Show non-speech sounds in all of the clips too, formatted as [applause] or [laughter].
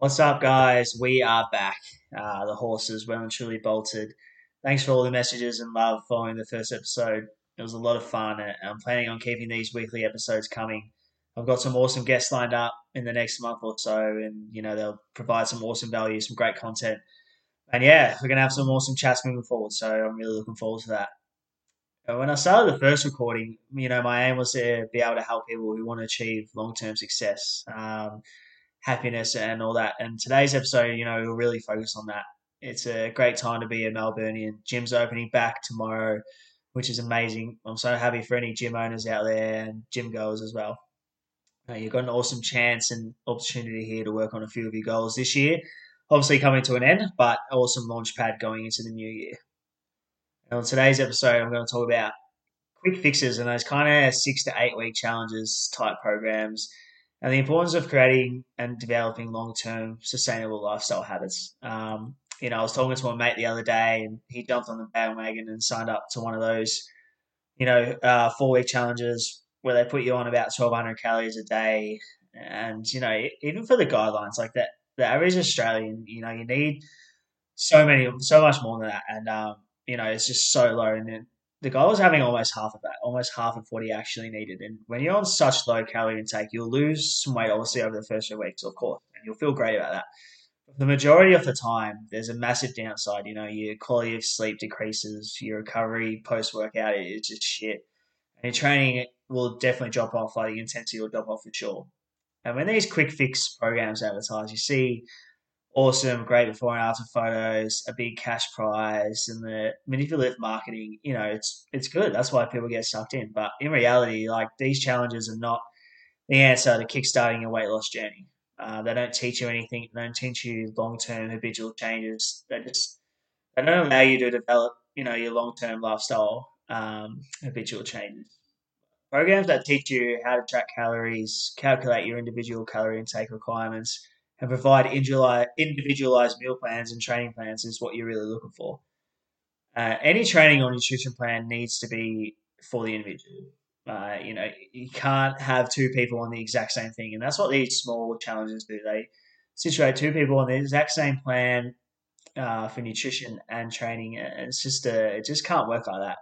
What's up, guys? We are back. Uh, the horses well and truly bolted. Thanks for all the messages and love following the first episode. It was a lot of fun, and I'm planning on keeping these weekly episodes coming. I've got some awesome guests lined up in the next month or so, and you know they'll provide some awesome value, some great content, and yeah, we're gonna have some awesome chats moving forward. So I'm really looking forward to that. When I started the first recording, you know, my aim was to be able to help people who want to achieve long term success. Um, happiness and all that. And today's episode, you know, we'll really focus on that. It's a great time to be a Melburnian. Gym's opening back tomorrow, which is amazing. I'm so happy for any gym owners out there and gym goers as well. You've got an awesome chance and opportunity here to work on a few of your goals this year. Obviously coming to an end, but awesome launch pad going into the new year. And on today's episode, I'm going to talk about quick fixes and those kind of six to eight week challenges type programs and the importance of creating and developing long term sustainable lifestyle habits. Um, you know, I was talking to my mate the other day, and he jumped on the bandwagon and signed up to one of those, you know, uh, four week challenges where they put you on about twelve hundred calories a day, and you know, even for the guidelines, like that, the average Australian, you know, you need so many, so much more than that, and um, you know, it's just so low, and the guy was having almost half of that, almost half of what he actually needed. And when you're on such low calorie intake, you'll lose some weight, obviously, over the first few weeks, of course, and you'll feel great about that. But the majority of the time, there's a massive downside. You know, your quality of sleep decreases, your recovery post workout is just shit. And your training will definitely drop off, like the intensity will drop off for sure. And when these quick fix programs advertise, you see awesome, great before and after photos, a big cash prize, and the manipulative marketing. You know, it's it's good. That's why people get sucked in. But in reality, like these challenges are not the answer to kickstarting your weight loss journey. Uh, they don't teach you anything. They don't teach you long term habitual changes. They just they don't allow you to develop, you know, your long term lifestyle um, habitual changes. Programs that teach you how to track calories, calculate your individual calorie intake requirements, and provide individualized meal plans and training plans is what you're really looking for. Uh, any training or nutrition plan needs to be for the individual. Uh, you know, you can't have two people on the exact same thing, and that's what these small challenges do. They situate two people on the exact same plan uh, for nutrition and training, and it's just a, it just can't work like that.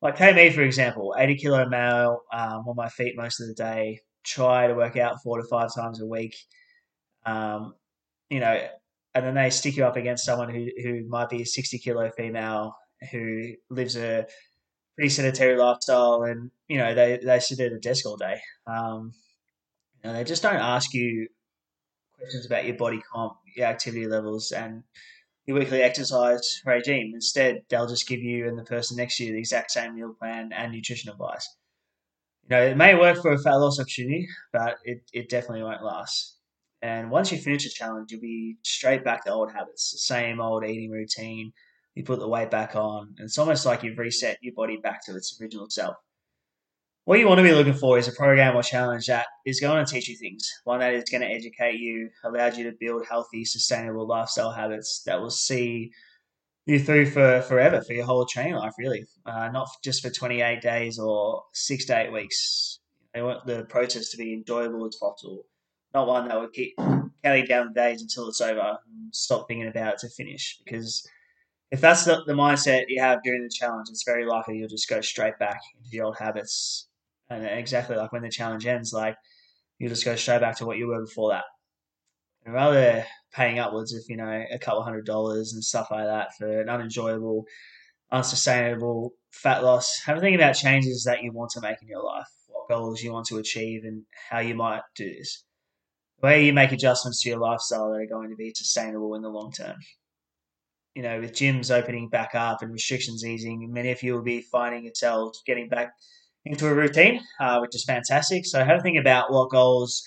Like take me for example, eighty kilo male um, on my feet most of the day. Try to work out four to five times a week um, you know, and then they stick you up against someone who, who might be a 60 kilo female who lives a pretty sedentary lifestyle and, you know, they, they sit at a desk all day. Um, you know, they just don't ask you questions about your body comp, your activity levels, and your weekly exercise regime. Instead, they'll just give you and the person next to you the exact same meal plan and nutrition advice. You know, it may work for a fat loss opportunity, but it, it definitely won't last. And once you finish a challenge, you'll be straight back to old habits, the same old eating routine. You put the weight back on. And it's almost like you've reset your body back to its original self. What you want to be looking for is a program or challenge that is going to teach you things. One that is going to educate you, allows you to build healthy, sustainable lifestyle habits that will see you through for forever, for your whole training life, really. Uh, not just for 28 days or six to eight weeks. They want the process to be enjoyable as possible not one that would keep counting down the days until it's over and stop thinking about it to finish. Because if that's the, the mindset you have during the challenge, it's very likely you'll just go straight back into the old habits. And exactly like when the challenge ends, like you'll just go straight back to what you were before that. And rather paying upwards of, you know, a couple hundred dollars and stuff like that for an unenjoyable, unsustainable fat loss, have a think about changes that you want to make in your life, what goals you want to achieve, and how you might do this where you make adjustments to your lifestyle that are going to be sustainable in the long term. You know, with gyms opening back up and restrictions easing, many of you will be finding yourselves getting back into a routine, uh, which is fantastic. So have a think about what goals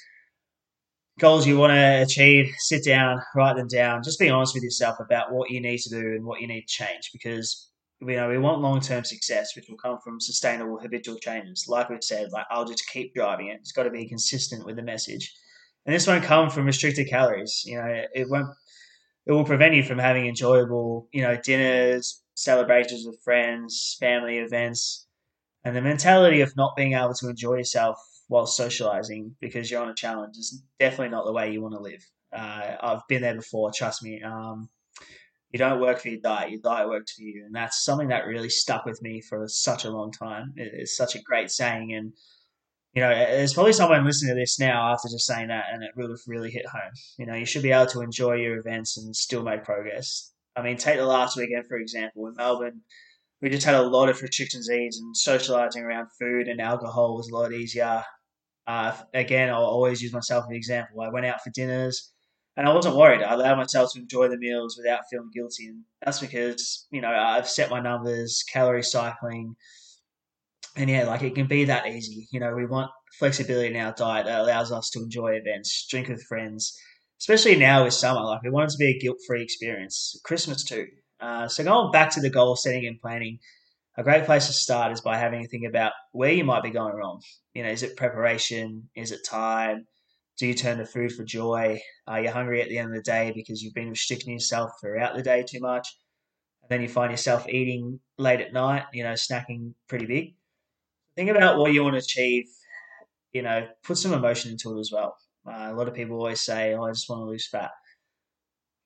goals you want to achieve. Sit down, write them down. Just be honest with yourself about what you need to do and what you need to change, because you know we want long term success, which will come from sustainable habitual changes. Like we've said, like I'll just keep driving it. It's got to be consistent with the message and this won't come from restricted calories. You know, it won't. It will prevent you from having enjoyable, you know, dinners, celebrations with friends, family events, and the mentality of not being able to enjoy yourself while socializing because you're on a challenge is definitely not the way you want to live. Uh, I've been there before. Trust me. Um, you don't work for your diet; your diet works for you, and that's something that really stuck with me for such a long time. It's such a great saying, and you know, there's probably someone listening to this now after just saying that, and it really, really hit home. You know, you should be able to enjoy your events and still make progress. I mean, take the last weekend for example. In Melbourne, we just had a lot of restrictions eased, and socialising around food and alcohol was a lot easier. Uh, again, I'll always use myself as an example. I went out for dinners, and I wasn't worried. I allowed myself to enjoy the meals without feeling guilty, and that's because you know I've set my numbers, calorie cycling and yeah, like it can be that easy. You know, we want flexibility in our diet that allows us to enjoy events, drink with friends, especially now with summer. Like we want it to be a guilt free experience. Christmas too. Uh, so going back to the goal setting and planning, a great place to start is by having a think about where you might be going wrong. You know, is it preparation? Is it time? Do you turn to food for joy? Are you hungry at the end of the day because you've been restricting yourself throughout the day too much? And then you find yourself eating late at night, you know, snacking pretty big think about what you want to achieve. You know, put some emotion into it as well. Uh, a lot of people always say, "Oh, I just want to lose fat."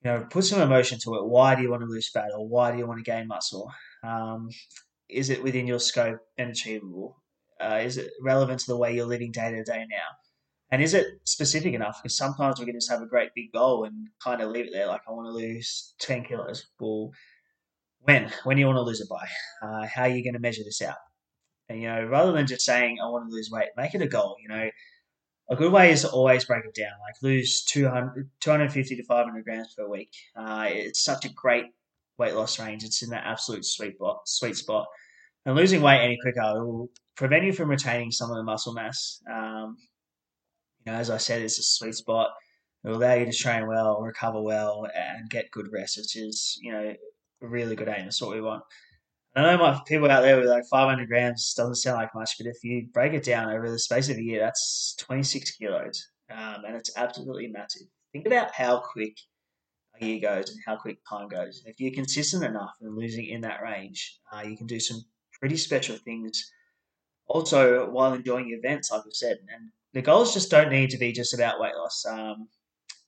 You know, put some emotion to it. Why do you want to lose fat, or why do you want to gain muscle? Um, is it within your scope and achievable? Uh, is it relevant to the way you're living day to day now? And is it specific enough? Because sometimes we can just have a great big goal and kind of leave it there. Like, I want to lose 10 kilos. Well, when? When do you want to lose it by? Uh, how are you going to measure this out? And, you know, rather than just saying, I want to lose weight, make it a goal. You know, a good way is to always break it down, like lose 200, 250 to 500 grams per week. Uh, it's such a great weight loss range. It's in that absolute sweet spot. Sweet spot. And losing weight any quicker will prevent you from retaining some of the muscle mass. Um, you know, as I said, it's a sweet spot. It will allow you to train well, recover well, and get good rest, which is, you know, a really good aim. That's what we want. I know my people out there with like 500 grams doesn't sound like much, but if you break it down over the space of a year, that's 26 kilos, um, and it's absolutely massive. Think about how quick a year goes and how quick time goes. If you're consistent enough and losing in that range, uh, you can do some pretty special things. Also, while enjoying events, like I said, and the goals just don't need to be just about weight loss. Um,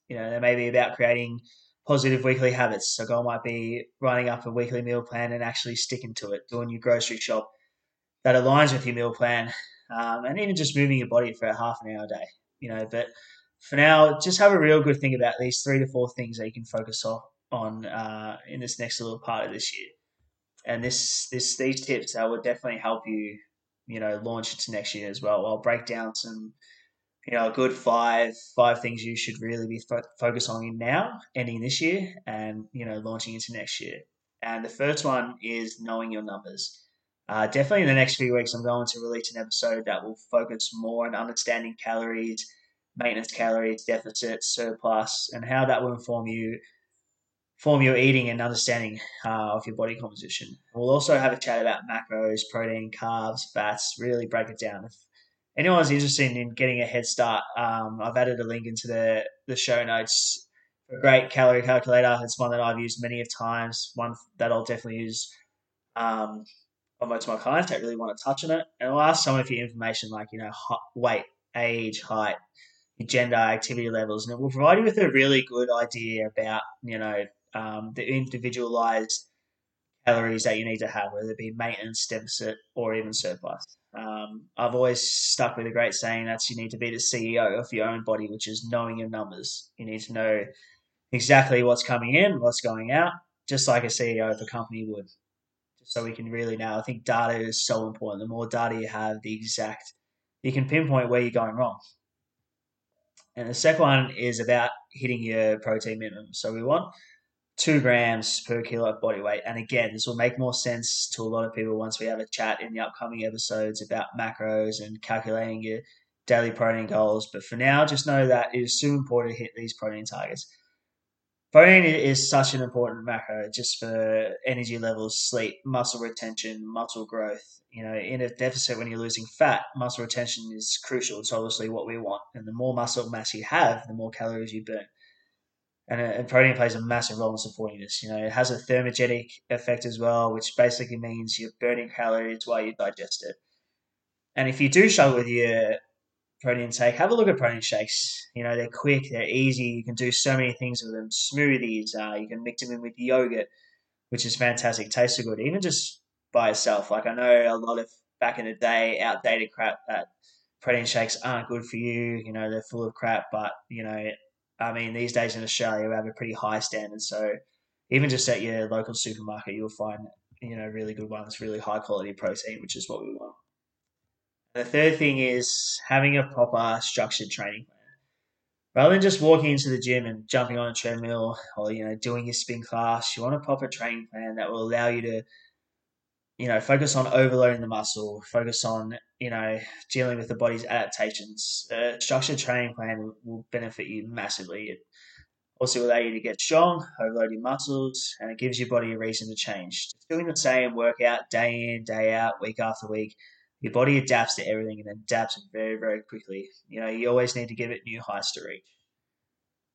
you know, they may be about creating positive weekly habits. So goal might be writing up a weekly meal plan and actually sticking to it, doing your grocery shop that aligns with your meal plan, um, and even just moving your body for a half an hour a day. You know, but for now, just have a real good think about these three to four things that you can focus on on uh, in this next little part of this year. And this this these tips that will definitely help you, you know, launch into next year as well. I'll break down some you know, a good five five things you should really be fo- focused on in now, ending this year, and you know, launching into next year. And the first one is knowing your numbers. Uh, definitely in the next few weeks, I'm going to release an episode that will focus more on understanding calories, maintenance calories, deficit, surplus, and how that will inform you, form your eating and understanding uh, of your body composition. We'll also have a chat about macros, protein, carbs, fats, really break it down. Anyone's interested in getting a head start, um, I've added a link into the, the show notes. A great calorie calculator. It's one that I've used many of times. One that I'll definitely use um, on most of my clients that really want to touch on it. And I'll ask some of your information like, you know, weight, age, height, gender, activity levels, and it will provide you with a really good idea about, you know, um, the individualized calories that you need to have, whether it be maintenance, deficit, or even surplus. Um, I've always stuck with a great saying that's you need to be the CEO of your own body, which is knowing your numbers. You need to know exactly what's coming in, what's going out, just like a CEO of a company would. So we can really know. I think data is so important. The more data you have, the exact, you can pinpoint where you're going wrong. And the second one is about hitting your protein minimum. So we want two grams per kilo of body weight. And again, this will make more sense to a lot of people once we have a chat in the upcoming episodes about macros and calculating your daily protein goals. But for now, just know that it is so important to hit these protein targets. Protein is such an important macro just for energy levels, sleep, muscle retention, muscle growth. You know, in a deficit when you're losing fat, muscle retention is crucial. It's obviously what we want. And the more muscle mass you have, the more calories you burn and, and protein plays a massive role in supporting this. You know, it has a thermogenic effect as well, which basically means you're burning calories while you digest it. And if you do struggle with your protein intake, have a look at protein shakes. You know, they're quick, they're easy. You can do so many things with them. Smoothies, uh, you can mix them in with yogurt, which is fantastic. Tastes so good, even just by itself. Like I know a lot of back in the day, outdated crap that protein shakes aren't good for you. You know, they're full of crap. But you know, I mean, these days in Australia, we have a pretty high standard. So even just at your local supermarket, you'll find you know really good ones, really high quality protein, which is what we want. The third thing is having a proper structured training plan. Rather than just walking into the gym and jumping on a treadmill or you know doing your spin class, you want a proper training plan that will allow you to you know focus on overloading the muscle, focus on you know dealing with the body's adaptations. A structured training plan will benefit you massively. It also will allow you to get strong, overload your muscles, and it gives your body a reason to change. Doing the same workout day in, day out, week after week your body adapts to everything and adapts very, very quickly. You know, you always need to give it new heights to reach.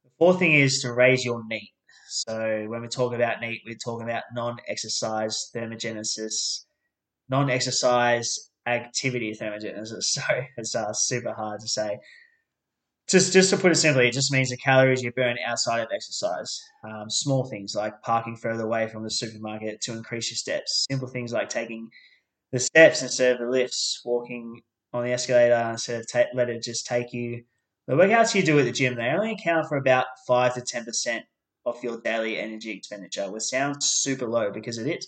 The fourth thing is to raise your NEAT. So when we talk about NEAT, we're talking about non-exercise thermogenesis, non-exercise activity thermogenesis. [laughs] So it's uh, super hard to say. Just, just to put it simply, it just means the calories you burn outside of exercise. Um, small things like parking further away from the supermarket to increase your steps. Simple things like taking the steps instead of the lifts, walking on the escalator instead of ta- let it just take you. The workouts you do at the gym, they only account for about 5 to 10% of your daily energy expenditure, which sounds super low because it is.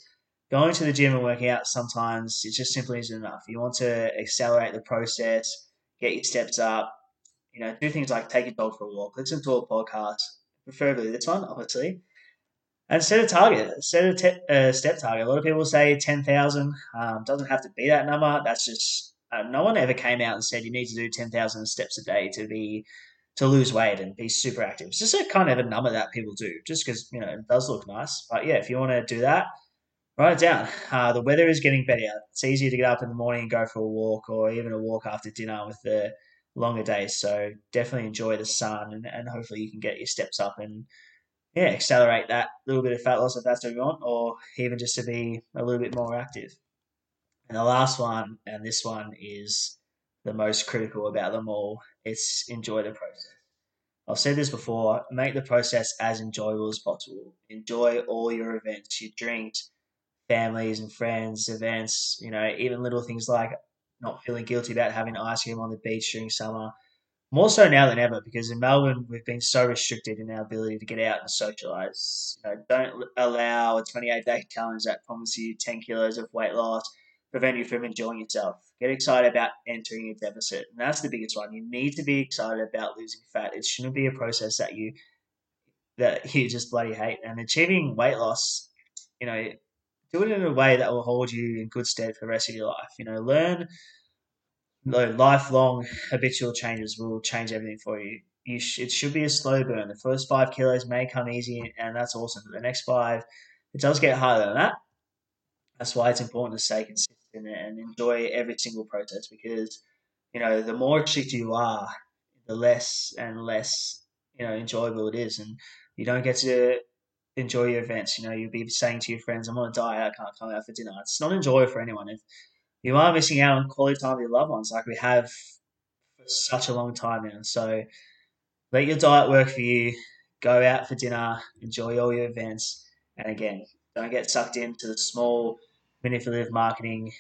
Going to the gym and working out sometimes it just simply isn't enough. You want to accelerate the process, get your steps up, you know, do things like take your dog for a walk, listen to a podcast, preferably this one, obviously, and set a target, set a te- uh, step target. A lot of people say 10,000. Um, doesn't have to be that number. That's just, uh, no one ever came out and said you need to do 10,000 steps a day to be, to lose weight and be super active. It's just a kind of a number that people do just because, you know, it does look nice. But yeah, if you want to do that, write it down. [laughs] Uh, the weather is getting better. It's easier to get up in the morning and go for a walk or even a walk after dinner with the longer days. So definitely enjoy the sun and, and hopefully you can get your steps up and, yeah, accelerate that little bit of fat loss if that's what you want, or even just to be a little bit more active. And the last one, and this one is the most critical about them all, it's enjoy the process. I've said this before, make the process as enjoyable as possible. Enjoy all your events, your drinks, families and friends, events, you know, even little things like not feeling guilty about having ice cream on the beach during summer, more so now than ever because in Melbourne we've been so restricted in our ability to get out and socialise. You know, don't allow a 28 day challenge that promises you 10 kilos of weight loss prevent you from enjoying yourself. Get excited about entering a deficit, and that's the biggest one. You need to be excited about losing fat. It shouldn't be a process that you that you just bloody hate. And achieving weight loss, you know, do it in a way that will hold you in good stead for the rest of your life. You know, learn no, lifelong habitual changes will change everything for you. You sh- it should be a slow burn. The first five kilos may come easy, and that's awesome. But the next five, it does get harder than that. That's why it's important to stay consistent and enjoy every single process because you know the more strict you are, the less and less you know enjoyable it is, and you don't get to enjoy your events. You know, you'll be saying to your friends, "I'm on a diet. I can't come out for dinner." It's not enjoyable for anyone. If you are missing out on quality time with your loved ones, like we have for such a long time now. So let your diet work for you. Go out for dinner, enjoy all your events, and again, don't get sucked into the small manipulative marketing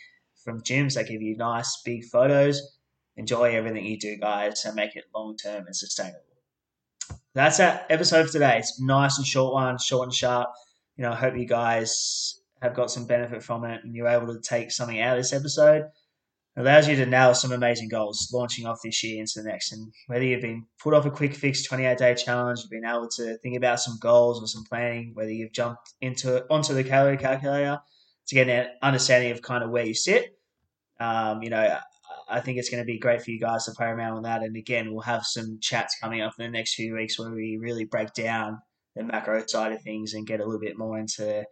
from gyms that give you nice big photos. Enjoy everything you do, guys, and make it long term and sustainable. That's that episode for today. It's nice and short one, short and sharp. You know, I hope you guys have got some benefit from it and you're able to take something out of this episode, it allows you to nail some amazing goals launching off this year into the next. And whether you've been put off a quick fix 28 day challenge, you've been able to think about some goals or some planning, whether you've jumped into onto the calorie calculator to get an understanding of kind of where you sit. Um, you know, I think it's going to be great for you guys to play around with that. And again, we'll have some chats coming up in the next few weeks where we really break down the macro side of things and get a little bit more into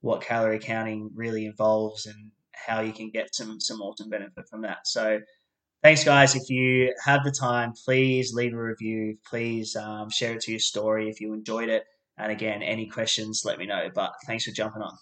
what calorie counting really involves and how you can get some some awesome benefit from that. So thanks guys if you have the time please leave a review please um, share it to your story if you enjoyed it and again any questions let me know but thanks for jumping on